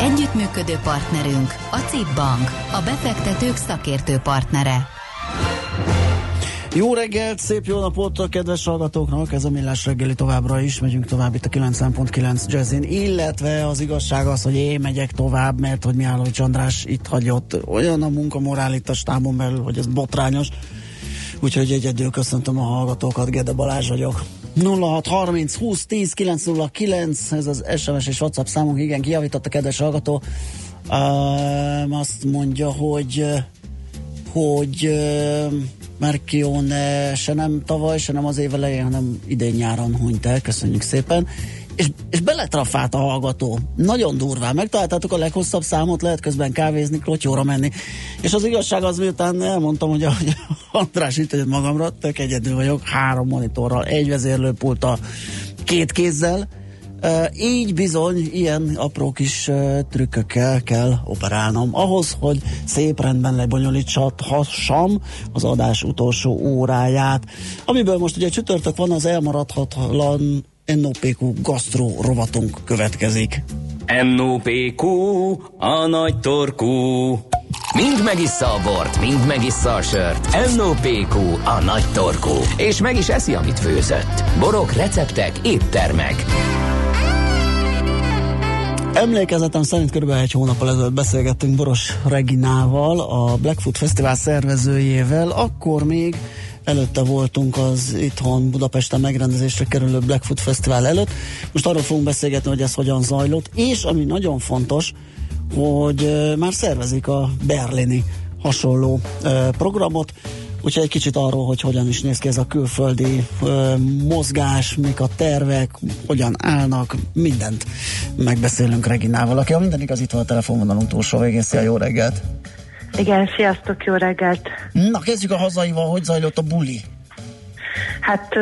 Együttműködő partnerünk a CIP Bank, a befektetők szakértő partnere. Jó reggelt, szép jó napot a kedves hallgatóknak, ez a Millás reggeli továbbra is, megyünk tovább itt a 9.9 Jazzin, illetve az igazság az, hogy én megyek tovább, mert hogy Mihálovics András itt hagyott olyan a munkamorál itt a stábon belül, hogy ez botrányos, úgyhogy egyedül köszöntöm a hallgatókat, Gede Balázs vagyok. 0630 20 10 909, ez az SMS és WhatsApp számunk, igen, kijavított a kedves hallgató. Uh, azt mondja, hogy hogy uh, Merkione se nem tavaly, se nem az év elején, hanem idén nyáron hunyt el, köszönjük szépen. És, és beletrafált a hallgató. Nagyon durván. Megtaláltátok a leghosszabb számot, lehet közben kávézni, klotyóra menni. És az igazság az, miután elmondtam, hogy, hogy András itt egy magamra, tök egyedül vagyok, három monitorral, egy vezérlőpulttal, két kézzel, Uh, így bizony ilyen apró kis uh, trükkökkel kell operálnom. Ahhoz, hogy szép rendben lebonyolíthassam az adás utolsó óráját, amiből most ugye csütörtök van, az elmaradhatatlan NOPQ gasztró rovatunk következik. NOPQ, a nagy torkú. Mind megissza a bort, mind megissza a sört. NOPQ, a nagy torkú. És meg is eszi, amit főzött. Borok, receptek, éttermek. Emlékezetem szerint kb. egy hónap ezelőtt beszélgettünk Boros Reginával, a Blackfoot Fesztivál szervezőjével, akkor még előtte voltunk az itthon Budapesten megrendezésre kerülő Blackfoot Fesztivál előtt. Most arról fogunk beszélgetni, hogy ez hogyan zajlott, és ami nagyon fontos, hogy már szervezik a berlini hasonló programot, Úgyhogy egy kicsit arról, hogy hogyan is néz ki ez a külföldi mozgás, mik a tervek, hogyan állnak, mindent megbeszélünk Reginával, aki a minden igaz itt van a telefonvonalunk túlsó végén. Szia, jó reggelt! Igen, sziasztok, jó reggelt! Na, kezdjük a hazaival, hogy zajlott a buli? Hát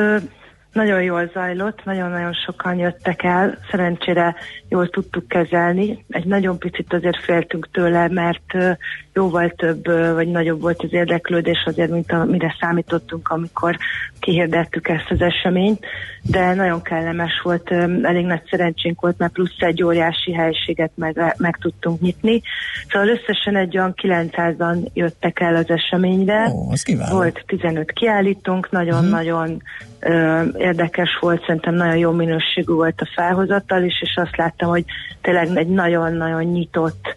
nagyon jól zajlott, nagyon-nagyon sokan jöttek el, szerencsére jól tudtuk kezelni. Egy nagyon picit azért féltünk tőle, mert jóval több vagy nagyobb volt az érdeklődés azért, mint amire számítottunk, amikor kihirdettük ezt az eseményt, de nagyon kellemes volt, elég nagy szerencsénk volt, mert plusz egy óriási helységet meg, meg tudtunk nyitni. Szóval összesen egy olyan 900-an jöttek el az eseményre. Ó, az volt 15 kiállítónk, nagyon-nagyon uh-huh. érdekes volt, szerintem nagyon jó minőségű volt a felhozatal is, és azt láttam, hogy tényleg egy nagyon-nagyon nyitott,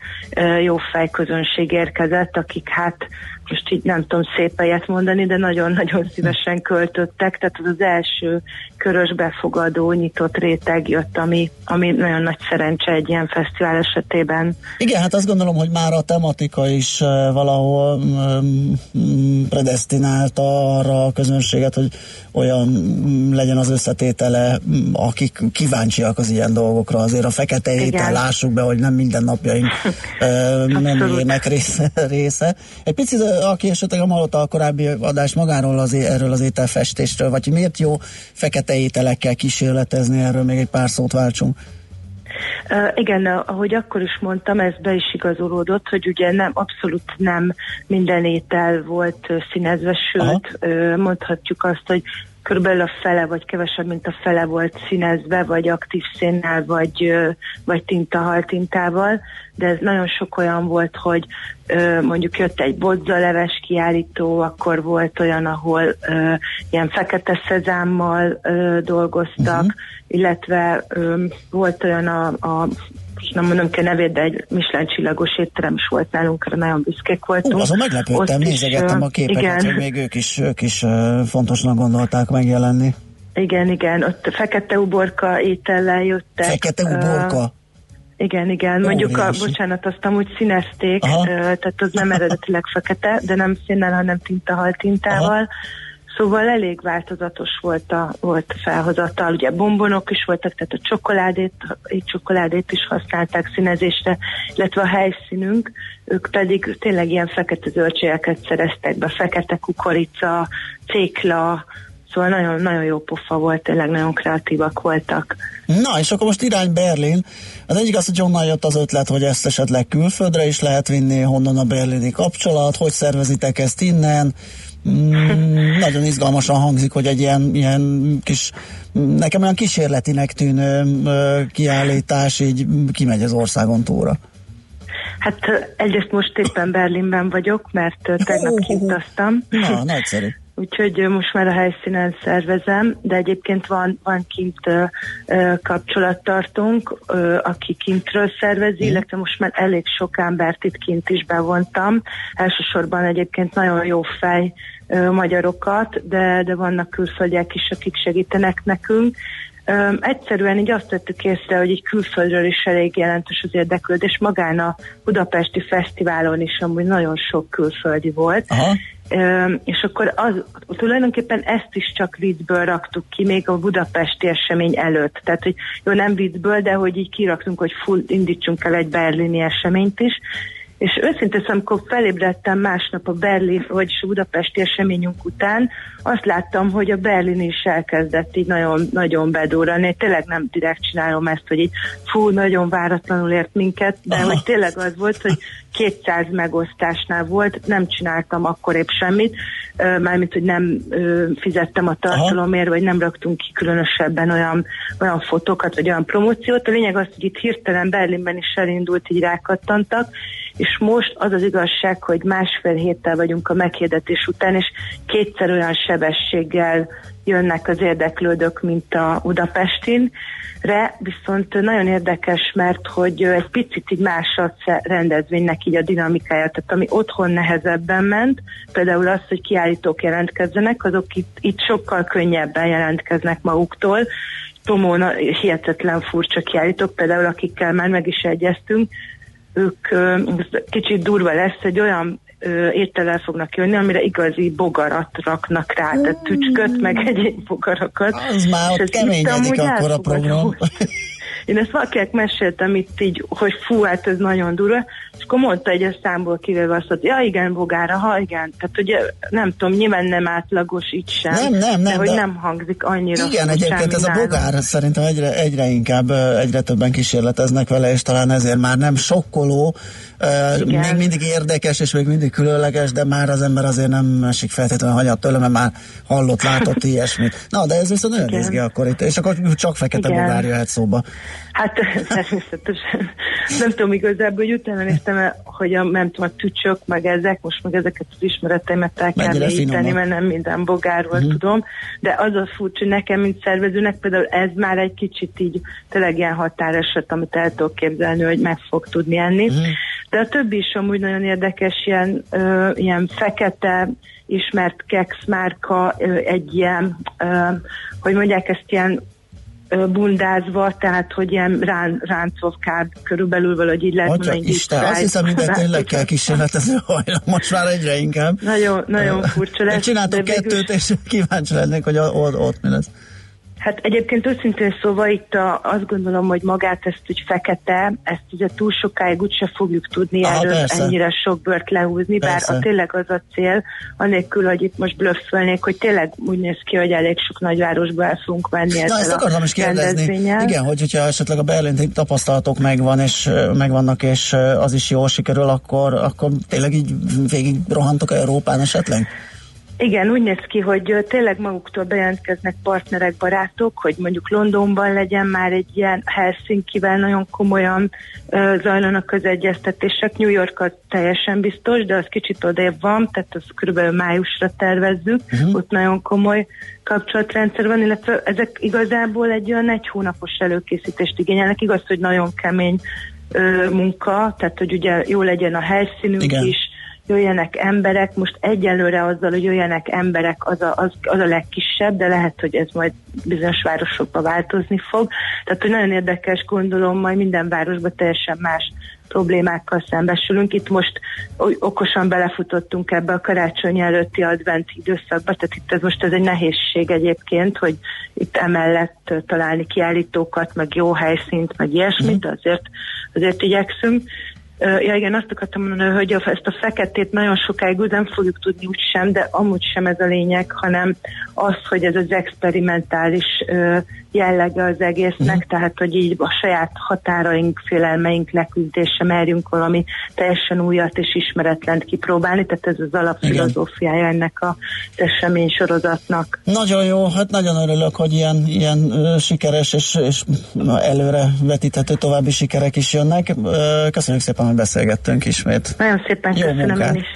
jó fejközönség érkezett, akik hát most így nem tudom szép helyet mondani, de nagyon-nagyon szívesen költöttek, tehát az az első körös befogadó, nyitott réteg jött, ami, ami nagyon nagy szerencse egy ilyen fesztivál esetében. Igen, hát azt gondolom, hogy már a tematika is valahol um, predestinálta arra a közönséget, hogy olyan legyen az összetétele, akik kíváncsiak az ilyen dolgokra. Azért a fekete étel, lássuk be, hogy nem minden napjaink menüjének része, része. Egy picit, aki esetleg a hallotta a korábbi adás magáról az, erről az ételfestésről, vagy miért jó fekete ételekkel kísérletezni, erről még egy pár szót váltsunk. Uh, igen, ahogy akkor is mondtam, ez be is igazolódott, hogy ugye nem, abszolút nem minden étel volt színezve, sőt, uh, mondhatjuk azt, hogy körülbelül a fele, vagy kevesebb, mint a fele volt színezve, vagy aktív szénnel, vagy, vagy tintahaltintával, de ez nagyon sok olyan volt, hogy mondjuk jött egy bodzaleves kiállító, akkor volt olyan, ahol ilyen fekete szezámmal dolgoztak, uh-huh. illetve volt olyan a, a nem mondom ki a nevét, de egy Michelin csillagos étterem is volt nálunk, nagyon büszkék voltunk. Ú, azon meglepődtem, Ott nézegettem is, a képeket, igen. hogy még ők is, ők is fontosnak gondolták megjelenni. Igen, igen, ott fekete uborka étellel jöttek. Fekete uborka? Uh, igen, igen. Mondjuk, a, bocsánat, azt amúgy színezték, uh, tehát az nem eredetileg fekete, de nem színnel, hanem tintahal tintával. Aha Szóval elég változatos volt a, volt a felhozatal, ugye bombonok is voltak, tehát a csokoládét, egy csokoládét is használták színezésre, illetve a helyszínünk, ők pedig tényleg ilyen fekete zöldségeket szereztek be, fekete kukorica, cékla, Szóval nagyon, nagyon jó pofa volt, tényleg nagyon kreatívak voltak. Na, és akkor most irány Berlin. Az egyik az, hogy honnan jött az ötlet, hogy ezt esetleg külföldre is lehet vinni, honnan a berlini kapcsolat, hogy szervezitek ezt innen, Mm, nagyon izgalmasan hangzik, hogy egy ilyen, ilyen kis, nekem olyan kísérletinek tűnő kiállítás így kimegy az országon túra. Hát egyrészt most éppen Berlinben vagyok, mert tegnap kintaztam. Na, nagyszerű. Úgyhogy most már a helyszínen szervezem, de egyébként van, van kint ö, kapcsolattartunk, ö, aki kintről szervezi, mm. illetve most már elég sok embert itt kint is bevontam. Elsősorban egyébként nagyon jó fej ö, magyarokat, de, de vannak külföldiek is, akik segítenek nekünk. Um, egyszerűen így azt vettük észre, hogy egy külföldről is elég jelentős az érdeklődés. Magán a Budapesti Fesztiválon is amúgy nagyon sok külföldi volt. Aha. És akkor az, tulajdonképpen ezt is csak viccből raktuk ki, még a budapesti esemény előtt. Tehát, hogy jó, nem viccből, de hogy így kiraktunk, hogy full, indítsunk el egy berlini eseményt is, és őszintén szóval, amikor felébredtem másnap a Berlin, vagyis a budapesti eseményünk után, azt láttam, hogy a Berlin is elkezdett így nagyon, nagyon bedúrani. Tényleg nem direkt csinálom ezt, hogy így fú, nagyon váratlanul ért minket, de Aha. hogy tényleg az volt, hogy 200 megosztásnál volt, nem csináltam akkor épp semmit, mármint, hogy nem fizettem a tartalomért, vagy nem raktunk ki különösebben olyan, olyan fotókat, vagy olyan promóciót. A lényeg az, hogy itt hirtelen Berlinben is elindult, így rákattantak, és most az az igazság, hogy másfél héttel vagyunk a meghirdetés után, és kétszer olyan sebességgel jönnek az érdeklődők, mint a Budapestin. Re, viszont nagyon érdekes, mert hogy egy picit így más a rendezvénynek így a dinamikája, tehát ami otthon nehezebben ment, például az, hogy kiállítók jelentkezzenek, azok itt, itt sokkal könnyebben jelentkeznek maguktól, Tomó hihetetlen furcsa kiállítók, például akikkel már meg is egyeztünk, ők kicsit durva lesz, egy olyan étellel fognak jönni, amire igazi bogarat raknak rá, tehát tücsköt, meg egyéb bogarakat. Az már ott keményedik akkor a program. Én ezt valakinek meséltem itt így, hogy fú, hát ez nagyon durva, és akkor mondta egy a számból kivéve azt, hogy ja igen, bogára, ha igen. Tehát ugye nem tudom, nyilván nem átlagos itt sem. Nem, nem, nem. De hogy de nem hangzik annyira. Igen, egyébként ez a bogár szerintem egyre, egyre inkább, egyre többen kísérleteznek vele, és talán ezért már nem sokkoló, igen. még mindig érdekes, és még mindig különleges, de már az ember azért nem esik feltétlenül hanyat tőle, mert már hallott, látott ilyesmit. Na, de ez viszont nagyon izgi akkor itt, és akkor csak fekete Igen. bogár jöhet szóba. Hát természetesen. Nem tudom igazából, hogy utána néztem, hogy a, nem tudom, a tücsök, meg ezek, most meg ezeket az ismereteimet el kell mélyíteni, mert nem minden bogárról uh-huh. tudom, de az a furcsa, hogy nekem, mint szervezőnek például ez már egy kicsit így tényleg ilyen határeset, amit el tudok képzelni, hogy meg fog tudni enni. Uh-huh. De a többi is amúgy nagyon érdekes, ilyen, ö, ilyen fekete, ismert keks márka, ö, egy ilyen, ö, hogy mondják ezt ilyen bundázva, tehát hogy ilyen rán, ráncovkád körülbelül valahogy így lehet Atya, mondani. Isten, azt hiszem minden tényleg kell kísérletező hajlam, most már egyre inkább. Nagyon, nagyon furcsa lesz. Csináltok kettőt, végül... és kíváncsi lennék, hogy ott, ott mi lesz. Hát egyébként őszintén szóval itt a, azt gondolom, hogy magát ezt úgy fekete, ezt ugye túl sokáig úgyse fogjuk tudni Aha, erről persze. ennyire sok bört lehúzni, persze. bár a tényleg az a cél, anélkül, hogy itt most blöffölnék, hogy tényleg úgy néz ki, hogy elég sok nagyvárosba el fogunk menni Na, ezt akartam is kérdezni. Igen, hogy, hogyha esetleg a berlin tapasztalatok megvan, és megvannak, és az is jól sikerül, akkor, akkor tényleg így végig rohantok Európán esetleg? Igen, úgy néz ki, hogy tényleg maguktól bejelentkeznek partnerek, barátok, hogy mondjuk Londonban legyen már egy ilyen Helsinki-vel nagyon komolyan zajlanak az egyeztetések. New York az teljesen biztos, de az kicsit odébb van, tehát az körülbelül májusra tervezzük, uh-huh. ott nagyon komoly kapcsolatrendszer van, illetve ezek igazából egy olyan egy hónapos előkészítést igényelnek. Igaz, hogy nagyon kemény uh, munka, tehát hogy ugye jó legyen a helyszínünk Igen. is, jöjjenek emberek, most egyelőre azzal, hogy jöjjenek emberek, az a, az, az a legkisebb, de lehet, hogy ez majd bizonyos városokban változni fog. Tehát, hogy nagyon érdekes, gondolom, majd minden városban teljesen más problémákkal szembesülünk. Itt most okosan belefutottunk ebbe a karácsony előtti advent időszakba, tehát itt ez most ez egy nehézség egyébként, hogy itt emellett találni kiállítókat, meg jó helyszínt, meg ilyesmit, de azért, azért igyekszünk. Ja igen, azt akartam mondani, hogy ezt a feketét nagyon sokáig nem fogjuk tudni úgy sem, de amúgy sem ez a lényeg, hanem az, hogy ez az experimentális jellege az egésznek, uh-huh. tehát hogy így a saját határaink, félelmeink leküldése merjünk valami teljesen újat és ismeretlent kipróbálni, tehát ez az alapfilozófiája ennek a esemény sorozatnak. Nagyon jó, hát nagyon örülök, hogy ilyen, ilyen sikeres és, és előre vetíthető további sikerek is jönnek. Köszönjük szépen, hogy beszélgettünk ismét. Nagyon szépen jó köszönöm munkát. én is.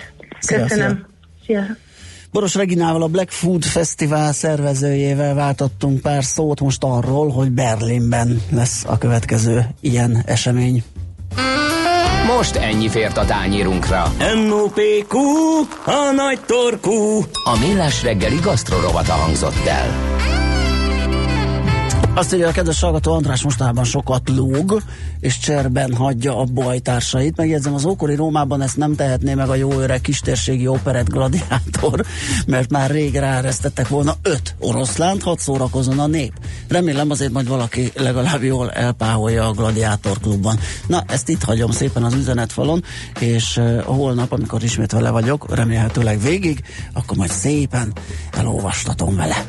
Köszönöm. Szia. Szia. Boros Reginával, a Black Food Festival szervezőjével váltottunk pár szót most arról, hogy Berlinben lesz a következő ilyen esemény. Most ennyi fért a tányírunkra. M.O.P.Q. A nagy torkú. A millás reggeli gasztrorovata hangzott el. Azt írja a kedves hallgató András mostában sokat lóg, és cserben hagyja a bajtársait. Megjegyzem, az ókori Rómában ezt nem tehetné meg a jó öreg kistérségi operett gladiátor, mert már rég ráeresztettek volna öt oroszlánt, hadd szórakozon a nép. Remélem azért majd valaki legalább jól elpáholja a gladiátor klubban. Na, ezt itt hagyom szépen az üzenetfalon, és holnap, amikor ismét vele vagyok, remélhetőleg végig, akkor majd szépen elolvastatom vele.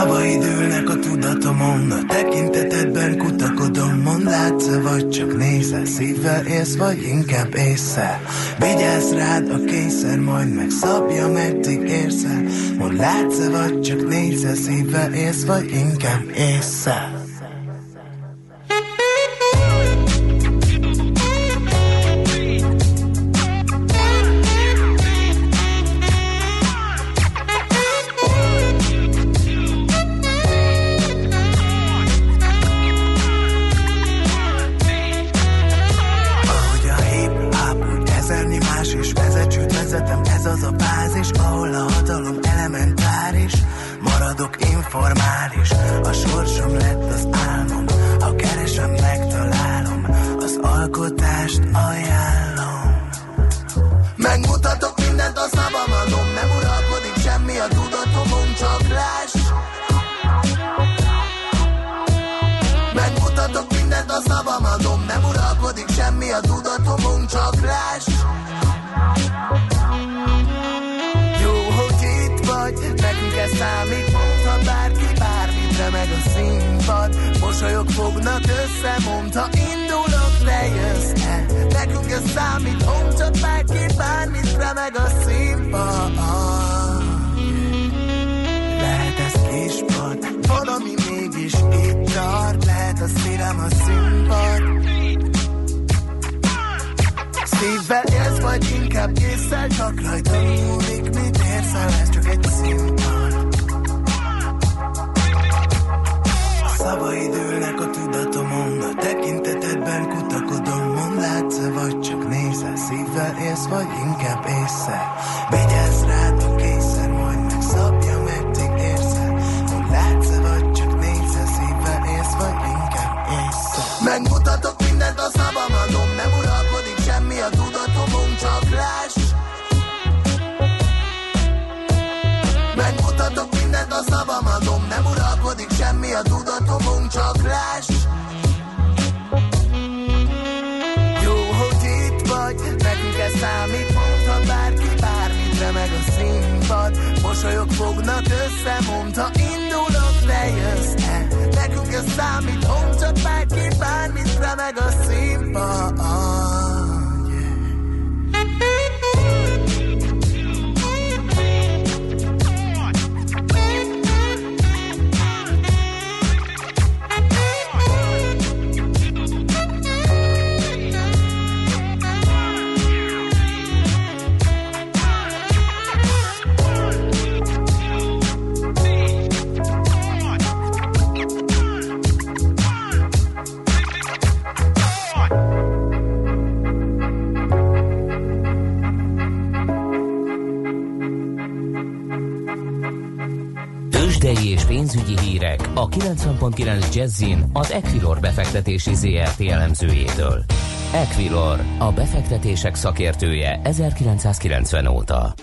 Szavaid ülnek a tudatomon, a tekintetedben kutakodom, mond látsz vagy csak nézel, szívvel élsz, vagy inkább észre. Vigyázz rád a kényszer, majd megszabja, meddig érsz el. Mond látsz vagy csak nézel, szívvel élsz, vagy inkább észre. Mondta ha indulok, lejössz el. Nekünk ez számít, home, csak bárki bármit remeg a színpad. Lehet ez kispad, valami mégis itt tart, lehet a szívem a színpad. Szívvel élsz, vagy inkább észre, csak rajta múlik, mit érsz el, ez csak egy színpad. Szabad vagy csak nézel, szívvel élsz, vagy inkább észre. Vigyázz rád a készen, majd megszabja, meddig érsz Hogy látsz -e, vagy csak nézel, szívvel élsz, vagy inkább észre. Megmutatok mindent, a szabamadom, nem uralkodik semmi a tudatomon, csak láss. Megmutatok mindent, a szabamadom, nem uralkodik semmi a tudatomon, csak láss. mondat összemond, ha indulok, lejössz -e? Nekünk ez számít, home, csak bárki bármit remeg a szív. 90.9 Jazzin az Equilor befektetési ZRT elemzőjétől. Equilor, a befektetések szakértője 1990 óta.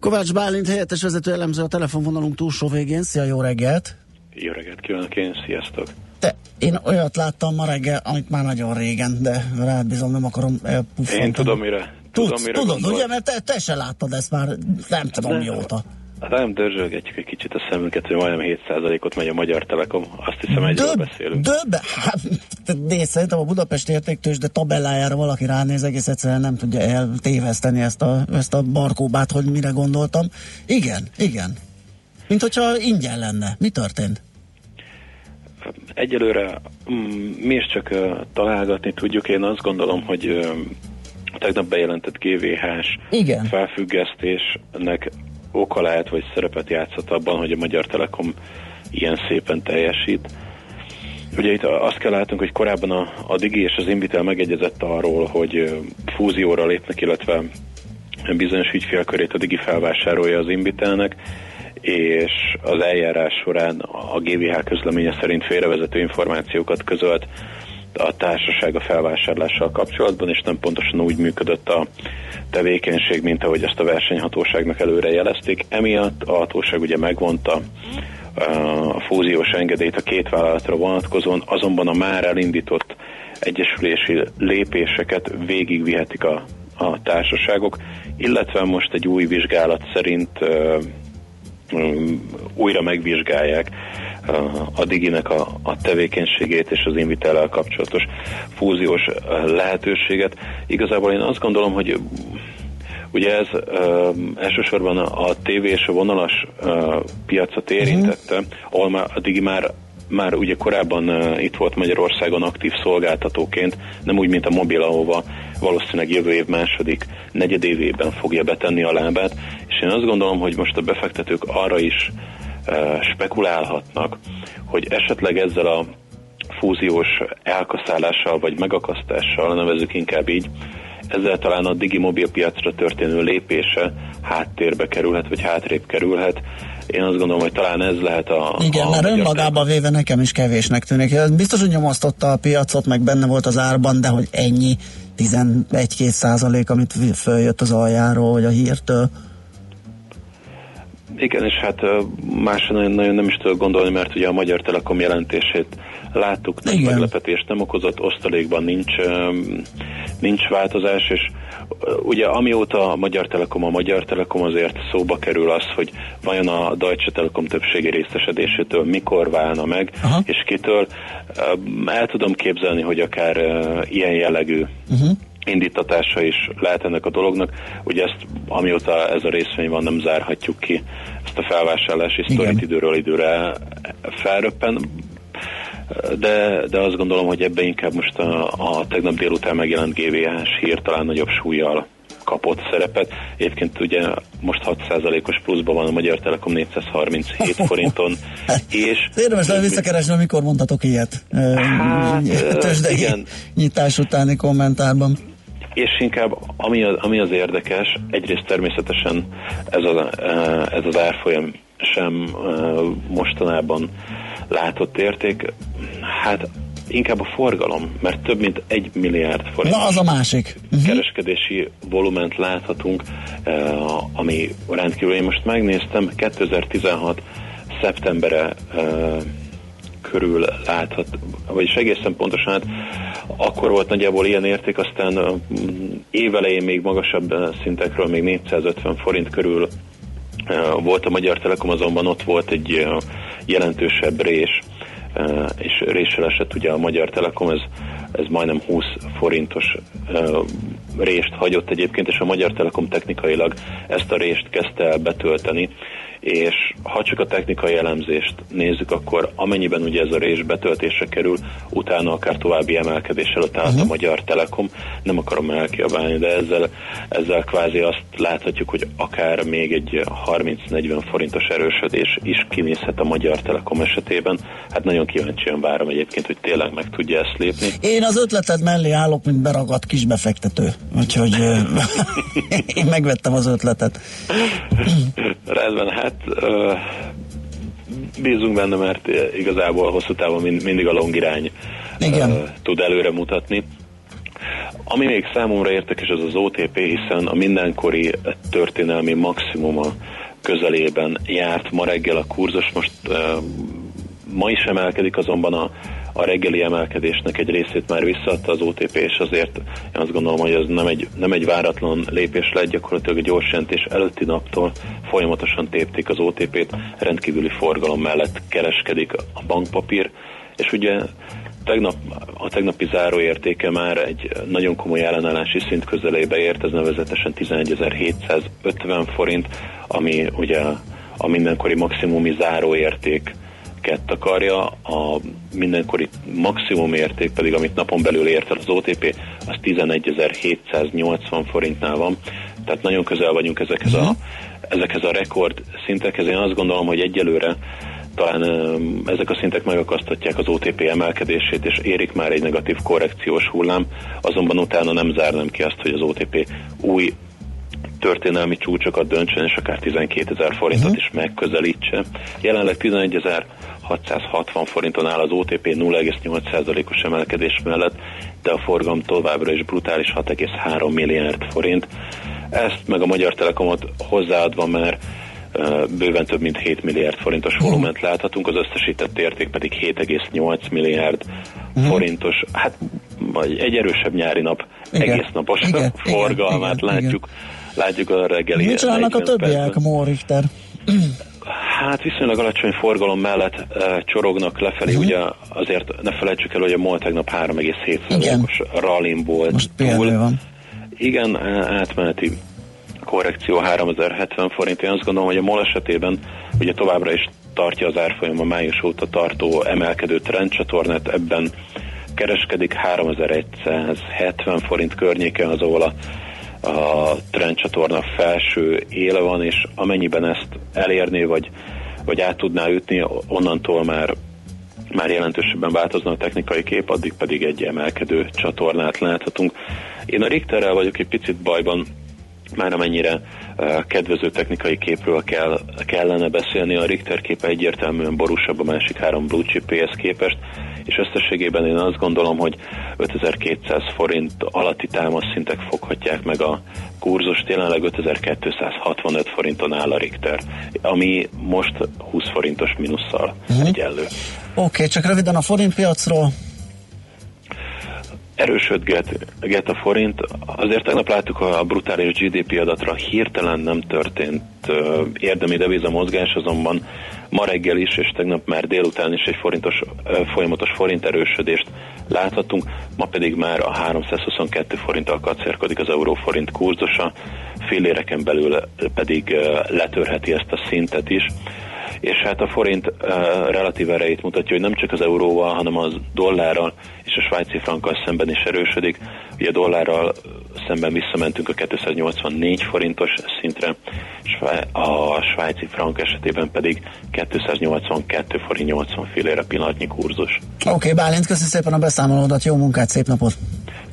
Kovács Bálint helyettes vezető elemző a telefonvonalunk túlsó végén. Szia, jó reggelt! Jó reggelt kívánok én, sziasztok! Te, én olyat láttam ma reggel, amit már nagyon régen, de rád bizony nem akarom elpuffantani. Én tudom, mire Tudsz, tudom, mire tudod, gondolsz. ugye, mert te, te se láttad ezt már nem tudom nem, mióta. Nem dörzsölgetjük egy kicsit a szemünket, hogy majdnem 7%-ot megy a Magyar Telekom. Azt hiszem, egyről Döb, beszélünk. Döbbe, hát, nézd, szerintem a Budapest értéktős, de tabellájára valaki ránéz, egész egyszerűen nem tudja eltéveszteni ezt a, ezt a barkóbát, hogy mire gondoltam. Igen, igen. Mint hogyha ingyen lenne. Mi történt? Egyelőre mm, mi is csak uh, találgatni tudjuk. Én azt gondolom, hogy uh, tegnap bejelentett GVH-s Igen. felfüggesztésnek oka lehet, vagy szerepet játszhat abban, hogy a Magyar Telekom ilyen szépen teljesít. Ugye itt azt kell látnunk, hogy korábban a, a Digi és az Invitel megegyezett arról, hogy fúzióra lépnek, illetve bizonyos ügyfélkörét a Digi felvásárolja az Invitelnek, és az eljárás során a GVH közleménye szerint félrevezető információkat közölt a társaság a felvásárlással kapcsolatban, és nem pontosan úgy működött a tevékenység, mint ahogy ezt a versenyhatóságnak előre jelezték. Emiatt a hatóság ugye megvonta a fúziós engedélyt a két vállalatra vonatkozóan, azonban a már elindított egyesülési lépéseket végigvihetik a, a társaságok, illetve most egy új vizsgálat szerint újra megvizsgálják a Diginek a, a tevékenységét és az Invitellel kapcsolatos fúziós lehetőséget. Igazából én azt gondolom, hogy Ugye ez uh, elsősorban a, a TV és a vonalas uh, piacot érintette, uh-huh. ahol már a Digi már már ugye korábban uh, itt volt Magyarországon aktív szolgáltatóként, nem úgy, mint a mobil, ahova valószínűleg jövő év második negyedévében fogja betenni a lábát, és én azt gondolom, hogy most a befektetők arra is spekulálhatnak, hogy esetleg ezzel a fúziós elkaszálással vagy megakasztással, nevezük inkább így, ezzel talán a digimobil piacra történő lépése háttérbe kerülhet, vagy hátrébb kerülhet. Én azt gondolom, hogy talán ez lehet a... Igen, a mert önmagában véve nekem is kevésnek tűnik. Biztos, hogy nyomasztotta a piacot, meg benne volt az árban, de hogy ennyi 11-2 százalék, amit följött az aljáról, vagy a hírtől. Igen, és hát másra nagyon, nagyon nem is tudok gondolni, mert ugye a Magyar Telekom jelentését láttuk, nem meglepetést nem okozott, osztalékban nincs, nincs változás, és ugye amióta a Magyar Telekom a Magyar Telekom azért szóba kerül az, hogy vajon a Deutsche Telekom többségi részesedésétől mikor válna meg, Aha. és kitől, el tudom képzelni, hogy akár ilyen jellegű uh-huh indítatása is lehet ennek a dolognak. Ugye ezt, amióta ez a részvény van, nem zárhatjuk ki ezt a felvásárlási sztorit időről időre felröppen. De, de azt gondolom, hogy ebbe inkább most a, a tegnap délután megjelent GVH-s hír talán nagyobb súlyjal kapott szerepet. Egyébként ugye most 6%-os pluszban van a Magyar Telekom 437 forinton. és Érdemes le visszakeresni, amikor mondhatok ilyet. Hát, Tőzsdei nyitás utáni kommentárban és inkább ami az, ami az érdekes, egyrészt természetesen ez, a, eh, ez az árfolyam sem eh, mostanában látott érték, hát inkább a forgalom, mert több mint egy milliárd forint. Na, az a másik. Uh-huh. Kereskedési volument láthatunk, eh, ami rendkívül. Én most megnéztem, 2016 szeptembere körül láthat, vagyis egészen pontosan, hát akkor volt nagyjából ilyen érték, aztán évelején még magasabb szintekről, még 450 forint körül volt a Magyar Telekom, azonban ott volt egy jelentősebb rés, és réssel esett ugye a Magyar Telekom, ez, ez majdnem 20 forintos rést hagyott egyébként, és a Magyar Telekom technikailag ezt a rést kezdte betölteni, és ha csak a technikai elemzést nézzük, akkor amennyiben ugye ez a rés betöltésre kerül, utána akár további emelkedés előtt állt uh-huh. a Magyar Telekom, nem akarom elkiabálni, de ezzel, ezzel kvázi azt láthatjuk, hogy akár még egy 30-40 forintos erősödés is kinézhet a Magyar Telekom esetében. Hát nagyon kíváncsian várom egyébként, hogy tényleg meg tudja ezt lépni. Én az ötleted mellé állok, mint beragadt kis befektető, úgyhogy én megvettem az ötletet. Rendben, hát Hát bízunk benne, mert igazából hosszú távon mindig a long irány Igen. Uh, tud előre mutatni. Ami még számomra érdekes, az az OTP, hiszen a mindenkori történelmi maximuma közelében járt ma reggel a kurzus, most uh, ma is emelkedik, azonban a, a reggeli emelkedésnek egy részét már visszaadta az OTP, és azért én azt gondolom, hogy ez nem egy, nem egy váratlan lépés lett, gyakorlatilag a gyors jelentés előtti naptól folyamatosan tépték az OTP-t, rendkívüli forgalom mellett kereskedik a bankpapír, és ugye tegnap, a tegnapi záróértéke már egy nagyon komoly ellenállási szint közelébe ért, ez nevezetesen 11.750 forint, ami ugye a mindenkori maximumi záróérték értéket akarja, a mindenkori maximum érték pedig, amit napon belül ért el az OTP, az 11.780 forintnál van, tehát nagyon közel vagyunk ezekhez a, ezekhez a rekord szintekhez. Én azt gondolom, hogy egyelőre talán ezek a szintek megakasztatják az OTP emelkedését, és érik már egy negatív korrekciós hullám, azonban utána nem zárnám ki azt, hogy az OTP új történelmi csúcsokat döntsön, és akár 12 ezer forintot uh-huh. is megközelítse. Jelenleg 11 ezer 660 forinton áll az OTP 0,8%-os emelkedés mellett, de a forgalom továbbra is brutális 6,3 milliárd forint. Ezt meg a Magyar Telekomot hozzáadva már bőven több mint 7 milliárd forintos uh-huh. volument láthatunk, az összesített érték pedig 7,8 milliárd uh-huh. forintos, hát vagy egy erősebb nyári nap, igen. egész napos igen. forgalmát igen. látjuk. Igen. Látjuk a reggeli. Mit csinálnak a többiek, Mórichter? Hát viszonylag alacsony forgalom mellett e, csorognak lefelé, uh-huh. ugye azért ne felejtsük el, hogy a MOL tegnap 3,7%-os rallin volt. Most túl. van. Igen, átmeneti korrekció 3070 forint. Én azt gondolom, hogy a MOL esetében ugye továbbra is tartja az árfolyam a május óta tartó emelkedő trendcsatornát, ebben kereskedik 3170 forint környéke az, ahol a a trendcsatorna felső éle van, és amennyiben ezt elérné, vagy, vagy át tudná ütni, onnantól már már jelentősebben változna a technikai kép, addig pedig egy emelkedő csatornát láthatunk. Én a Richterrel vagyok egy picit bajban, már amennyire uh, kedvező technikai képről kell, kellene beszélni, a Richter képe egyértelműen borúsabb a másik három blue chip képest, és összességében én azt gondolom, hogy 5200 forint alatti támaszszintek foghatják meg a kurzust, jelenleg 5265 forinton áll a Richter, ami most 20 forintos mínusszal uh-huh. egyenlő. Oké, okay, csak röviden a forint piacról erősödget a forint. Azért tegnap láttuk a brutális GDP adatra hirtelen nem történt érdemi deviza mozgás, azonban ma reggel is, és tegnap már délután is egy forintos, folyamatos forint erősödést láthatunk, ma pedig már a 322 forinttal kacérkodik az euróforint kurzusa, filléreken belül pedig letörheti ezt a szintet is és hát a forint uh, relatív erejét mutatja, hogy nem csak az euróval, hanem az dollárral és a svájci frankkal szemben is erősödik. Ugye a dollárral szemben visszamentünk a 284 forintos szintre, a svájci frank esetében pedig 282 forint 80 fillére pillanatnyi kurzus. Oké, okay, Bálint, köszönöm szépen a beszámolódat, jó munkát, szép napot!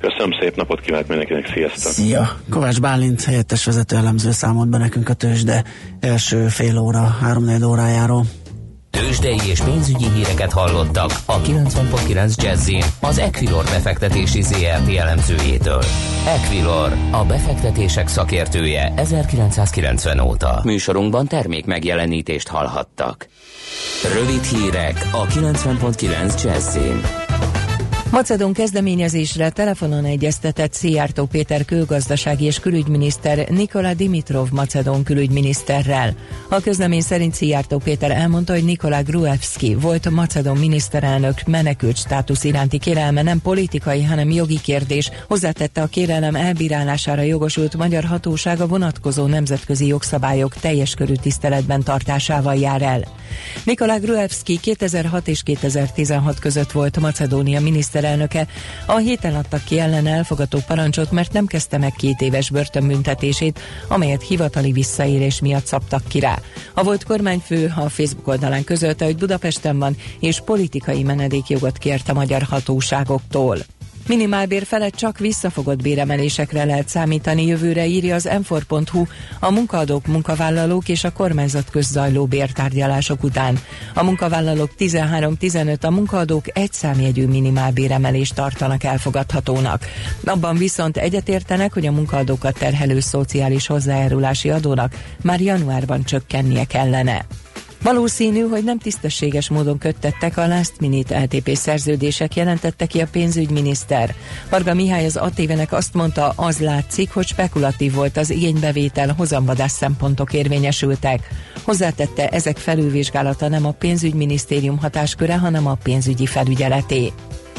Köszönöm, szép napot kívánok mindenkinek, sziasztok! Szia! Kovács Bálint, helyettes vezető elemző számolt be nekünk a tőzsde első fél óra, három órájáról. Tőzsdei és pénzügyi híreket hallottak a 90.9 jazz az Equilor befektetési ZRT elemzőjétől. Equilor, a befektetések szakértője 1990 óta. Műsorunkban termék megjelenítést hallhattak. Rövid hírek a 90.9 jazz Macedon kezdeményezésre telefonon egyeztetett Szijjártó Péter külgazdasági és külügyminiszter Nikola Dimitrov macedon külügyminiszterrel. A közlemény szerint Szijjártó Péter elmondta, hogy Nikola Gruevski volt a macedon miniszterelnök menekült státusz iránti kérelme nem politikai, hanem jogi kérdés. Hozzátette a kérelem elbírálására jogosult magyar hatósága vonatkozó nemzetközi jogszabályok teljes körű tiszteletben tartásával jár el. Nikola Gruevski 2006 és 2016 között volt Macedónia miniszter miniszterelnöke a héten adtak ki ellen elfogató parancsot, mert nem kezdte meg két éves börtönbüntetését, amelyet hivatali visszaélés miatt szabtak ki rá. A volt kormányfő a Facebook oldalán közölte, hogy Budapesten van, és politikai menedékjogot kért a magyar hatóságoktól. Minimálbér felett csak visszafogott béremelésekre lehet számítani jövőre, írja az m a munkaadók, munkavállalók és a kormányzat közzajló bértárgyalások után. A munkavállalók 13-15, a munkaadók egy számjegyű minimálbéremelést tartanak elfogadhatónak. Abban viszont egyetértenek, hogy a munkaadókat terhelő szociális hozzájárulási adónak már januárban csökkennie kellene. Valószínű, hogy nem tisztességes módon köttettek a last minute LTP szerződések, jelentette ki a pénzügyminiszter. Varga Mihály az ATV-nek azt mondta, az látszik, hogy spekulatív volt az igénybevétel, hozamvadás szempontok érvényesültek. Hozzátette, ezek felülvizsgálata nem a pénzügyminisztérium hatásköre, hanem a pénzügyi felügyeleté.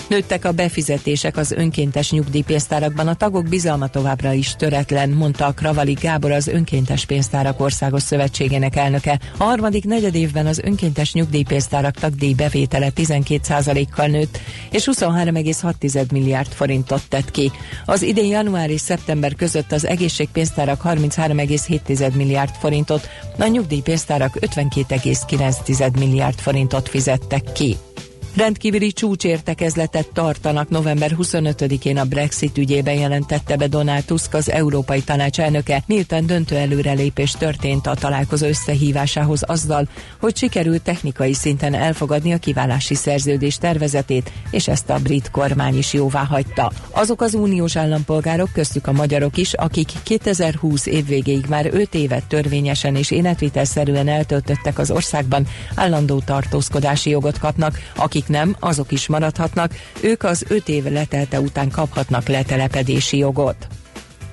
Nőttek a befizetések az önkéntes nyugdíjpénztárakban, a tagok bizalma továbbra is töretlen, mondta a Kravali Gábor az Önkéntes Pénztárak Országos Szövetségének elnöke. A harmadik negyed évben az önkéntes nyugdíjpénztárak tagdíj bevétele 12%-kal nőtt, és 23,6 milliárd forintot tett ki. Az idén január és szeptember között az egészségpénztárak 33,7 milliárd forintot, a nyugdíjpénztárak 52,9 milliárd forintot fizettek ki. Rendkívüli csúcsértekezletet tartanak november 25-én a Brexit ügyében jelentette be Donald Tusk az Európai Tanács elnöke, miután döntő előrelépés történt a találkozó összehívásához azzal, hogy sikerült technikai szinten elfogadni a kiválási szerződés tervezetét, és ezt a brit kormány is jóvá hagyta. Azok az uniós állampolgárok, köztük a magyarok is, akik 2020 év végéig már 5 évet törvényesen és életvitelszerűen eltöltöttek az országban, állandó tartózkodási jogot kapnak, akik nem, azok is maradhatnak, ők az öt év letelte után kaphatnak letelepedési jogot.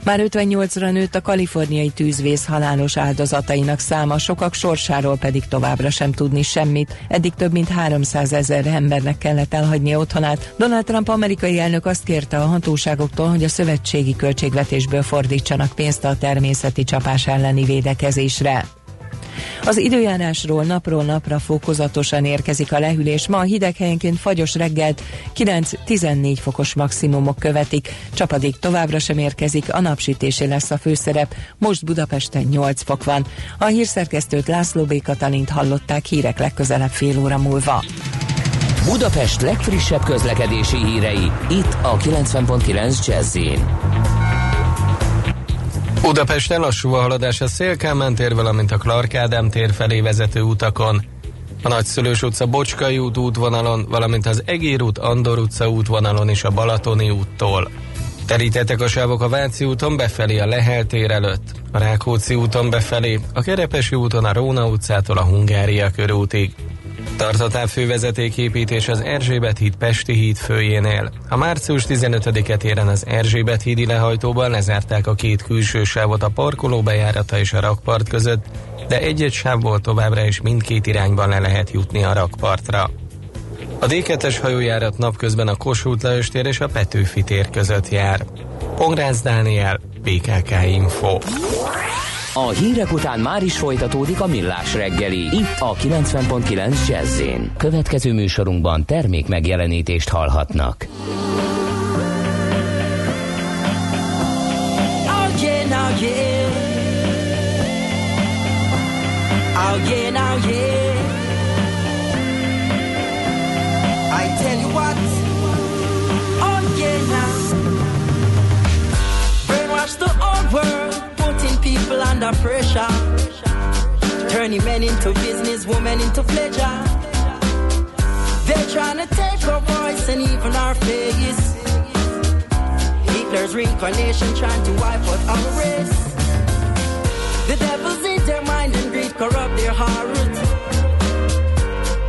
Már 58-ra nőtt a kaliforniai tűzvész halálos áldozatainak száma, sokak sorsáról pedig továbbra sem tudni semmit. Eddig több mint 300 ezer embernek kellett elhagyni otthonát. Donald Trump amerikai elnök azt kérte a hatóságoktól, hogy a szövetségi költségvetésből fordítsanak pénzt a természeti csapás elleni védekezésre. Az időjárásról napról napra fokozatosan érkezik a lehűlés. Ma a hideg helyenként fagyos reggelt 9-14 fokos maximumok követik. Csapadék továbbra sem érkezik, a napsütésé lesz a főszerep. Most Budapesten 8 fok van. A hírszerkesztőt László B. Katalint hallották hírek legközelebb fél óra múlva. Budapest legfrissebb közlekedési hírei, itt a 90.9 jazz Budapesten lassú a haladás a Szélkámán tér, valamint a Clark Ádám tér felé vezető utakon. A Nagyszülős utca Bocskai út útvonalon, valamint az Egér út Andor utca útvonalon és a Balatoni úttól. Terítettek a sávok a Váci úton befelé a Lehel tér előtt, a Rákóczi úton befelé, a Kerepesi úton a Róna utcától a Hungária körútig. Tart fővezetéképítés az Erzsébet híd Pesti híd főjénél. A március 15-et éren az Erzsébet hídi lehajtóban lezárták a két külső sávot a parkoló bejárata és a rakpart között, de egy-egy sávból továbbra is mindkét irányban le lehet jutni a rakpartra. A D2-es hajójárat napközben a Kossuth Lajos és a Petőfi tér között jár. Pongrácz Dániel, PKK Info. A hírek után már is folytatódik a millás reggeli. Itt a 90.9 jazz Következő műsorunkban termék megjelenítést hallhatnak. Oh yeah, now yeah. Oh yeah, now yeah. People under pressure. Turning men into business, women into pleasure. They're trying to take our voice and even our face. Hitler's reincarnation trying to wipe out our race. The devil's in their mind and greed corrupt their heart.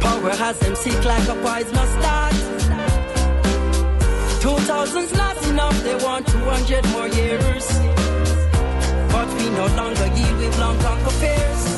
Power has them sick like a poisonous dart. 2000's not enough, they want 200 more years no longer yield with long conquer fears.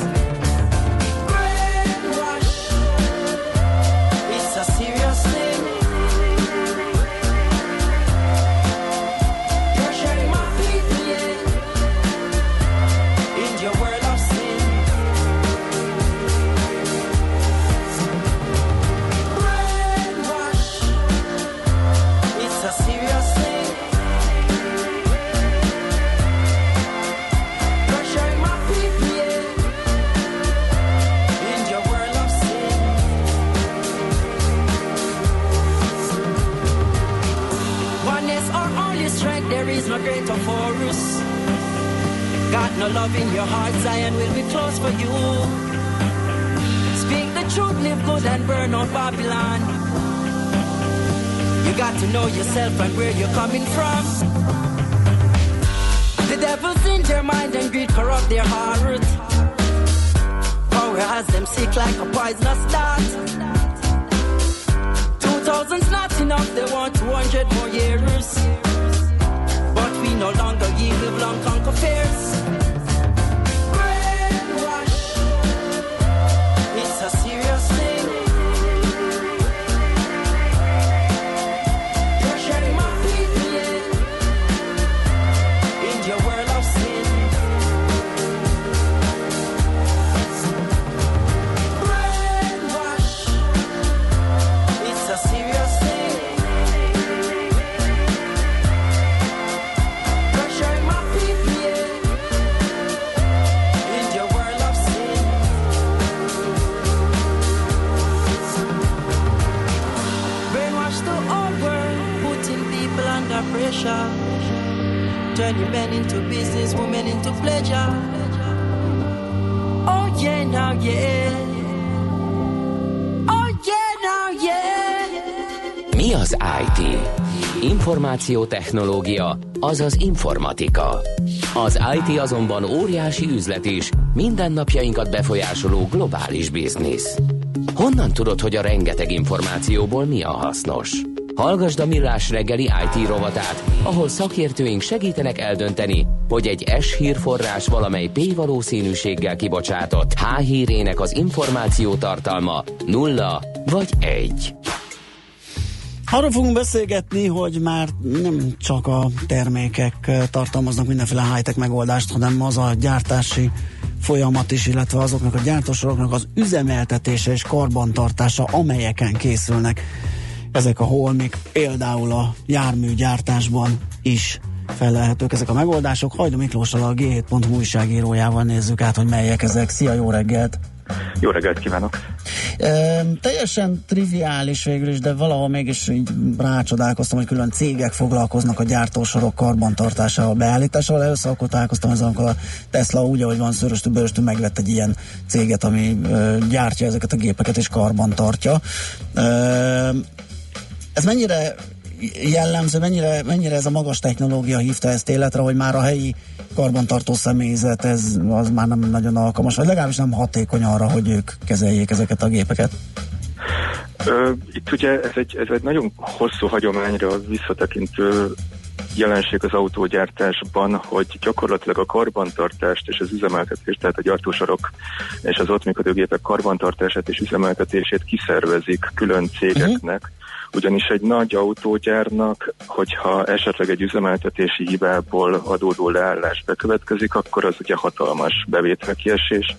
No love in your heart, Zion will be close for you. Speak the truth, live good and burn out Babylon. You got to know yourself and where you're coming from. The devil's in their mind and greed corrupt their heart. Power has them sick like a poisonous dart. Two thousand's not enough, they want 200 more years. But we no longer yield, live long, conquer fears. Pressure. Turning men into business, women into pleasure. Oh yeah, now yeah. Oh yeah, now yeah. Mi az IT? Információtechnológia, azaz informatika. Az IT azonban óriási üzlet is, mindennapjainkat befolyásoló globális biznisz. Honnan tudod, hogy a rengeteg információból mi a hasznos? Hallgasd a Millás reggeli IT rovatát, ahol szakértőink segítenek eldönteni, hogy egy S hírforrás valamely P valószínűséggel kibocsátott H hírének az információ tartalma nulla vagy egy. Arról fogunk beszélgetni, hogy már nem csak a termékek tartalmaznak mindenféle high-tech megoldást, hanem az a gyártási folyamat is, illetve azoknak a gyártósoroknak az üzemeltetése és karbantartása, amelyeken készülnek ezek a holmik, például a járműgyártásban is felelhetők ezek a megoldások. Hajdu Miklóssal a G7.hu újságírójával nézzük át, hogy melyek ezek. Szia, jó reggelt! Jó reggelt kívánok! E, teljesen triviális végül is, de valahol mégis így rácsodálkoztam, hogy külön cégek foglalkoznak a gyártósorok karbantartásával, beállításával. Először akkor találkoztam ezzel, amikor a Tesla úgy, ahogy van szöröstű bőröstű, megvett egy ilyen céget, ami e, gyártja ezeket a gépeket és karban tartja. E, ez mennyire jellemző, mennyire, mennyire ez a magas technológia hívta ezt életre, hogy már a helyi karbantartó személyzet, ez az már nem nagyon alkalmas, vagy legalábbis nem hatékony arra, hogy ők kezeljék ezeket a gépeket? Ö, itt ugye ez egy, ez egy nagyon hosszú hagyományra visszatekintő jelenség az autógyártásban, hogy gyakorlatilag a karbantartást és az üzemeltetést, tehát a gyártósorok és az ott működő gépek karbantartását és üzemeltetését kiszervezik külön cégeknek, uh-huh ugyanis egy nagy autógyárnak, hogyha esetleg egy üzemeltetési hibából adódó leállás bekövetkezik, akkor az ugye hatalmas bevételkiesés,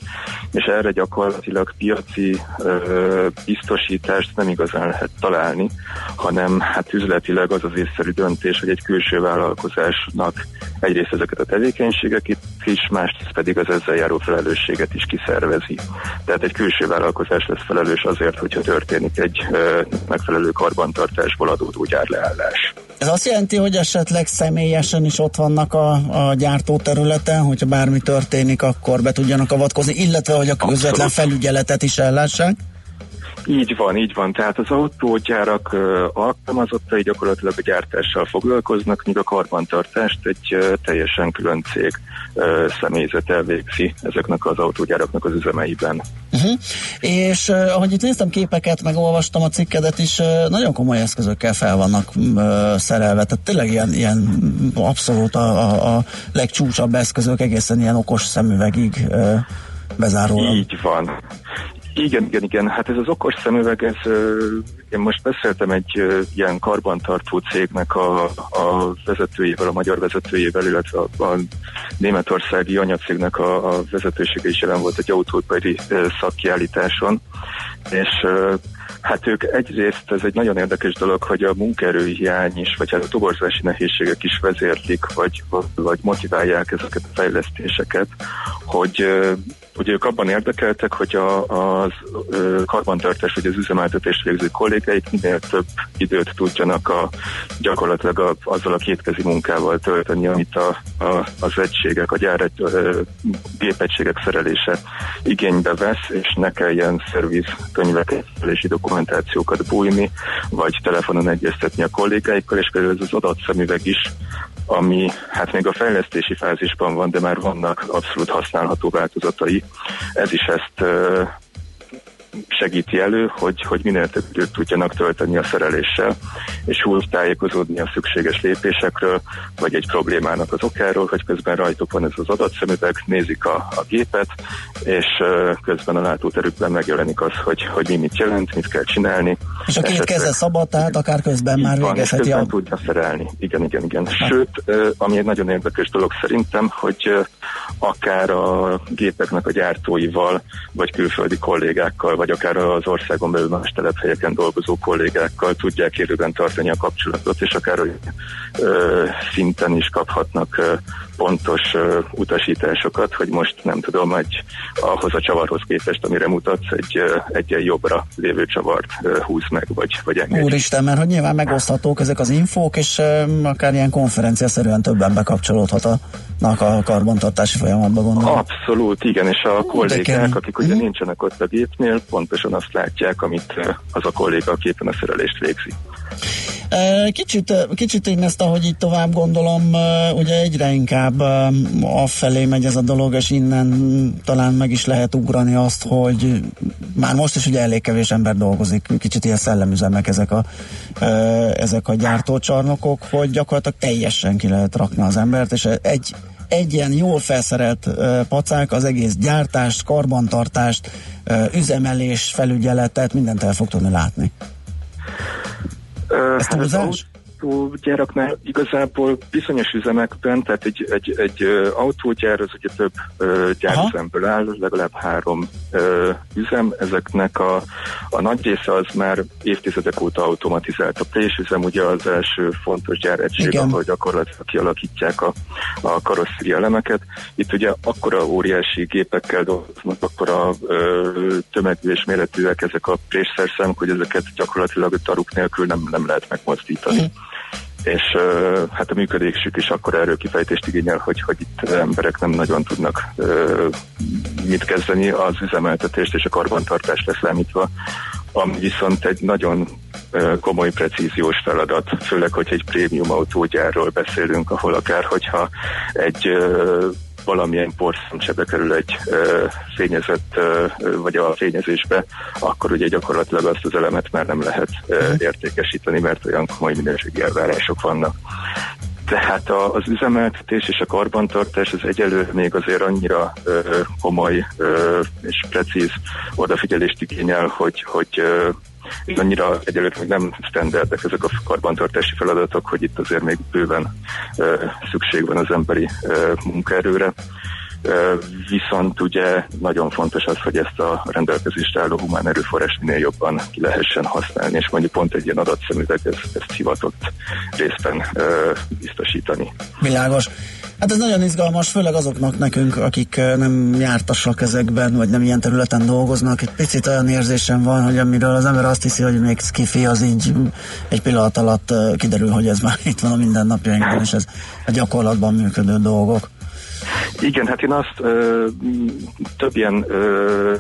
és erre gyakorlatilag piaci ö, biztosítást nem igazán lehet találni, hanem hát üzletileg az az észszerű döntés, hogy egy külső vállalkozásnak egyrészt ezeket a tevékenységeket is, másrészt pedig az ezzel járó felelősséget is kiszervezi. Tehát egy külső vállalkozás lesz felelős azért, hogyha történik egy ö, megfelelő karbantartásból adódó gyárleállás. Ez azt jelenti, hogy esetleg személyesen is ott vannak a, a gyártóterületen, hogyha bármi történik, akkor be tudjanak avatkozni, illetve hogy a közvetlen felügyeletet is ellássák? Így van, így van. Tehát az autógyárak alkalmazottai gyakorlatilag a gyártással foglalkoznak, míg a karbantartást egy teljesen külön cég személyzet elvégzi ezeknek az autógyáraknak az üzemeiben. Uh-huh. És ahogy itt néztem képeket, meg olvastam a cikkedet is, nagyon komoly eszközökkel fel vannak szerelve. Tehát tényleg ilyen, ilyen abszolút a, a, a legcsúcsabb eszközök, egészen ilyen okos szemüvegig bezárólag. Így van. Igen, igen, igen. Hát ez az okos szemüveg, ez, én most beszéltem egy ilyen karbantartó cégnek a, a vezetőjével, a magyar vezetőjével, illetve a, a németországi anyacégnek a, a vezetősége is jelen volt egy autóipari szakkiállításon, és Hát ők egyrészt, ez egy nagyon érdekes dolog, hogy a munkaerői hiány is, vagy hát a toborzási nehézségek is vezérlik, vagy, vagy motiválják ezeket a fejlesztéseket, hogy Ugye ők abban érdekeltek, hogy a, az karbantartás vagy az üzemeltetés végző kollégáik minél több időt tudjanak a, gyakorlatilag a, azzal a kétkezi munkával tölteni, amit a, a, az egységek, a gyár gépegységek szerelése igénybe vesz, és ne kelljen szerviz könyveket és dokumentációkat bújni, vagy telefonon egyeztetni a kollégáikkal, és például ez az adatszemüveg is, ami hát még a fejlesztési fázisban van, de már vannak abszolút használható változatai. Ez is ezt segíti elő, hogy, hogy minél több időt tudjanak tölteni a szereléssel, és úgy tájékozódni a szükséges lépésekről, vagy egy problémának az okáról, hogy közben rajtuk van ez az adatszemüveg, nézik a, a gépet, és közben a látóterükben megjelenik az, hogy, hogy mi mit jelent, mit kell csinálni. És a két keze szabad, tehát akár közben már végezheti a... tudja szerelni. Igen, igen, igen. Sőt, ami egy nagyon érdekes dolog szerintem, hogy akár a gépeknek a gyártóival, vagy külföldi kollégákkal, vagy akár az országon belül más telephelyeken dolgozó kollégákkal tudják élőben tartani a kapcsolatot, és akár olyan szinten is kaphatnak pontos utasításokat, hogy most nem tudom, egy ahhoz a csavarhoz képest, amire mutatsz, egy egyen jobbra lévő csavart húz meg, vagy, vagy engedj. Úristen, mert hogy nyilván megoszthatók ezek az infók, és akár ilyen konferenciaszerűen többen bekapcsolódhatnak a karbantartási folyamatba gondolom. Abszolút, igen, és a kollégák, akik ugye uh-huh. nincsenek ott a gépnél, pontosan azt látják, amit az a kolléga a képen a szerelést végzi. Kicsit, kicsit én ezt, ahogy így tovább gondolom, ugye egyre inkább afelé megy ez a dolog, és innen talán meg is lehet ugrani azt, hogy már most is ugye elég kevés ember dolgozik, kicsit ilyen szellemüzemek ezek a, ezek a gyártócsarnokok, hogy gyakorlatilag teljesen ki lehet rakni az embert, és egy, egy ilyen jól felszerelt uh, pacák az egész gyártást, karbantartást, üzemelés, felügyeletet, mindent el fog tudni látni. Ez túlzás? Autógyáraknál igazából bizonyos üzemekben, tehát egy, egy, egy autógyár az ugye több gyárüzemből áll, legalább három uh, üzem, ezeknek a, a nagy része az már évtizedek óta automatizált. A présüzem ugye az első fontos gyáregység, ahol gyakorlatilag kialakítják a, a karosszéri elemeket. Itt ugye akkora óriási gépekkel dolgoznak, akkora uh, tömegű és méretűek ezek a présszerszámok, hogy ezeket gyakorlatilag taruk nélkül nem, nem lehet megmozdítani. Mm és hát a működésük is akkor erről kifejtést igényel, hogy, hogy itt emberek nem nagyon tudnak mit kezdeni. Az üzemeltetést és a karbantartást leszámítva, ami viszont egy nagyon komoly precíziós feladat, főleg, hogy egy prémium autógyárról beszélünk, ahol akár, hogyha egy valamilyen porszemcsebe kerül egy ö, fényezett, ö, vagy a fényezésbe, akkor ugye gyakorlatilag azt az elemet már nem lehet ö, mhm. értékesíteni, mert olyan komoly minőségi elvárások vannak. Tehát a, az üzemeltetés és a karbantartás az egyelőre még azért annyira ö, komoly ö, és precíz odafigyelést igényel, hogy, hogy ö, annyira egyelőre még nem standardek ezek a karbantartási feladatok, hogy itt azért még bőven szükség van az emberi munkaerőre. Viszont ugye nagyon fontos az, hogy ezt a rendelkezésre álló humán erőforrás minél jobban ki lehessen használni, és mondjuk pont egy ilyen adatszemüveg ezt, ezt hivatott részben biztosítani. Világos. Hát ez nagyon izgalmas, főleg azoknak nekünk, akik nem jártasak ezekben, vagy nem ilyen területen dolgoznak. Egy picit olyan érzésem van, hogy amiről az ember azt hiszi, hogy még skifi, az így egy pillanat alatt kiderül, hogy ez már itt van a mindennapjainkban, és ez a gyakorlatban működő dolgok. Igen, hát én azt ö, több ilyen ö,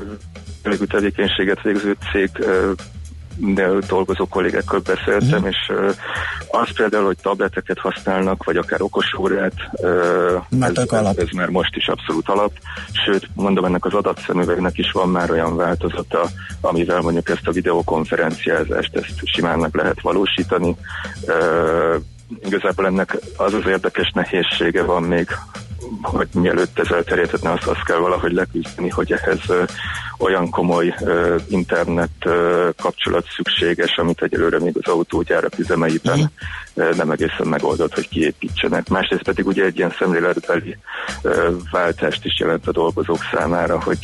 tevékenységet végző cég ö, dolgozó kollégákkal beszéltem, mm. és uh, az például, hogy tableteket használnak, vagy akár okosórát, uh, ez, ez, ez már most is abszolút alap, sőt, mondom, ennek az adatszemüvegnek is van már olyan változata, amivel mondjuk ezt a videokonferenciázást, ezt simán meg lehet valósítani. Uh, igazából ennek az az érdekes nehézsége van még, hogy mielőtt ez elterjedhetne, azt, azt kell valahogy leküzdeni, hogy ehhez olyan komoly internet kapcsolat szükséges, amit egyelőre még az autógyárak üzemeiben nem egészen megoldott, hogy kiépítsenek. Másrészt pedig ugye egy ilyen szemléletbeli váltást is jelent a dolgozók számára, hogy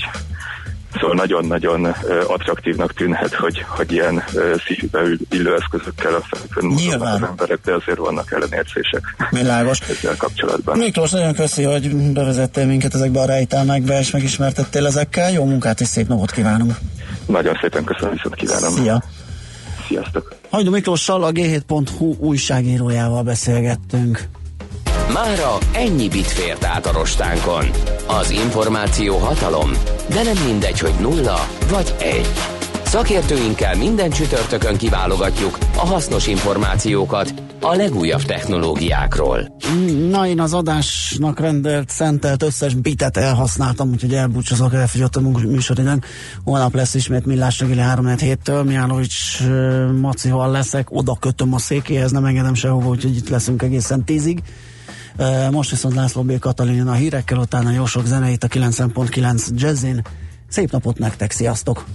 Szóval nagyon-nagyon attraktívnak tűnhet, hogy, hogy ilyen szívbe illő eszközökkel a felkön az emberek, de azért vannak ellenérzések. Világos. Ezzel kapcsolatban. Miklós, nagyon köszi, hogy bevezettél minket ezekbe a rejtelmekbe, és megismertettél ezekkel. Jó munkát és szép napot kívánunk. Nagyon szépen köszönöm, viszont kívánom. Szia. Sziasztok! Hajdú Miklóssal, a G7.hu újságírójával beszélgettünk. Mára ennyi bit fért át a rostánkon. Az információ hatalom, de nem mindegy, hogy nulla vagy egy. Szakértőinkkel minden csütörtökön kiválogatjuk a hasznos információkat a legújabb technológiákról. Na, én az adásnak rendelt, szentelt összes bitet elhasználtam, úgyhogy elbúcsúzok, elfogyott a műsoridőnk. Holnap lesz ismét Millás reggeli 3 től Miánovics Macival leszek, oda kötöm a székéhez, nem engedem sehova, úgyhogy itt leszünk egészen tízig. Most viszont László B. Katalin a hírekkel, utána jó sok zeneit a 9.9 Jazzin. Szép napot nektek, sziasztok!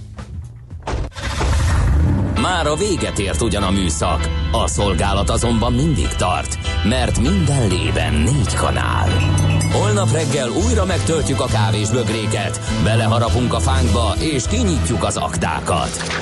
Már a véget ért ugyan a műszak, a szolgálat azonban mindig tart, mert minden lében négy kanál. Holnap reggel újra megtöltjük a kávés bögréket, beleharapunk a fánkba és kinyitjuk az aktákat.